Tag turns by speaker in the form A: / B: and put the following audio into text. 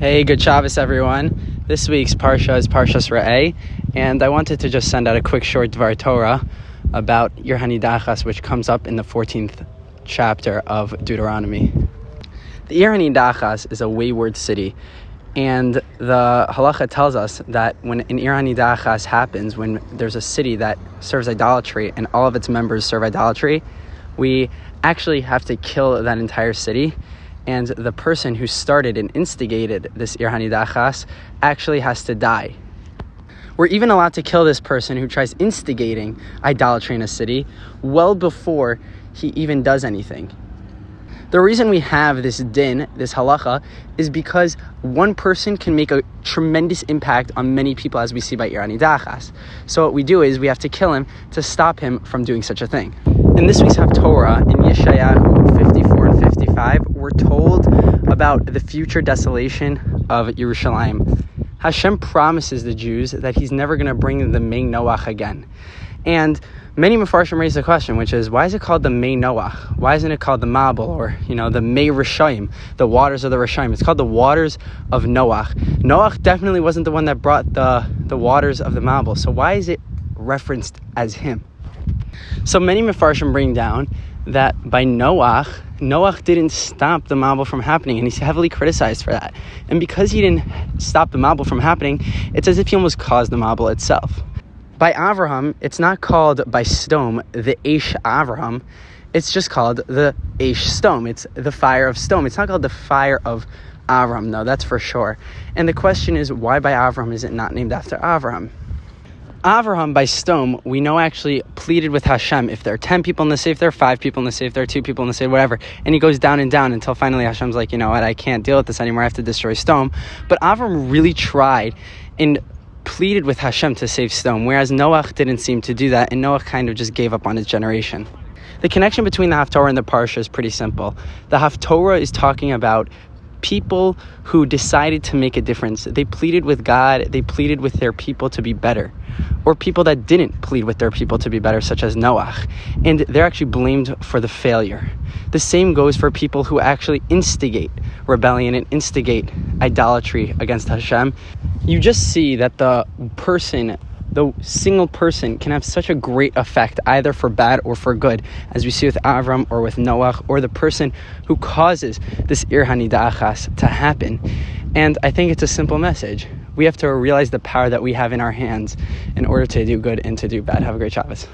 A: Hey, good Shabbos, everyone. This week's Parsha is Parshas Re'eh, and I wanted to just send out a quick short Dvar Torah about Ir Hanidachas, which comes up in the 14th chapter of Deuteronomy. The Ir Hanidachas is a wayward city, and the halacha tells us that when an Ir Hanidachas happens, when there's a city that serves idolatry and all of its members serve idolatry, we actually have to kill that entire city and the person who started and instigated this Ir Hanidachas actually has to die. We're even allowed to kill this person who tries instigating idolatry in a city well before he even does anything. The reason we have this din, this halacha, is because one person can make a tremendous impact on many people, as we see by Ir Hanidachas. So what we do is we have to kill him to stop him from doing such a thing. In this week's Haftorah, in Yeshayahu 54 and 55, we're told about the future desolation of Yerushalayim. Hashem promises the Jews that He's never going to bring the Mei Noach again. And many Mefarshim raise the question, which is, why is it called the Mei Noach? Why isn't it called the Mabul or, you know, the Mei Rishayim, the waters of the Rishayim? It's called the waters of Noach. Noach definitely wasn't the one that brought the, the waters of the Mabul. So why is it referenced as him? So many Mefarshim bring down that by Noach, Noach didn't stop the Mabul from happening, and he's heavily criticized for that. And because he didn't stop the Mabul from happening, it's as if he almost caused the Mabul itself. By Avraham, it's not called by Sdom, the Aish Avraham. It's just called the Aish Sdom. It's the fire of Sdom. It's not called the fire of Avram, though, that's for sure. And the question is, why by Avram is it not named after Avram? Avraham by Sdom, we know actually pleaded with Hashem if there are 10 people in the if there are 5 people in the if there are 2 people in the city, whatever. And he goes down and down until finally Hashem's like, you know what, I can't deal with this anymore, I have to destroy Sdom. But Avram really tried and pleaded with Hashem to save Sdom, whereas Noach didn't seem to do that, and Noach kind of just gave up on his generation. The connection between the Haftorah and the Parsha is pretty simple. The Haftorah is talking about people who decided to make a difference. They pleaded with God, they pleaded with their people to be better. Or people that didn't plead with their people to be better, such as Noach, and they're actually blamed for the failure. The same goes for people who actually instigate rebellion and instigate idolatry against Hashem. You just see that the person the single person can have such a great effect, either for bad or for good, as we see with Avram or with Noach, or the person who causes this Ir Hanidachas to happen. And I think it's a simple message. We have to realize the power that we have in our hands in order to do good and to do bad. Have a great Shabbos.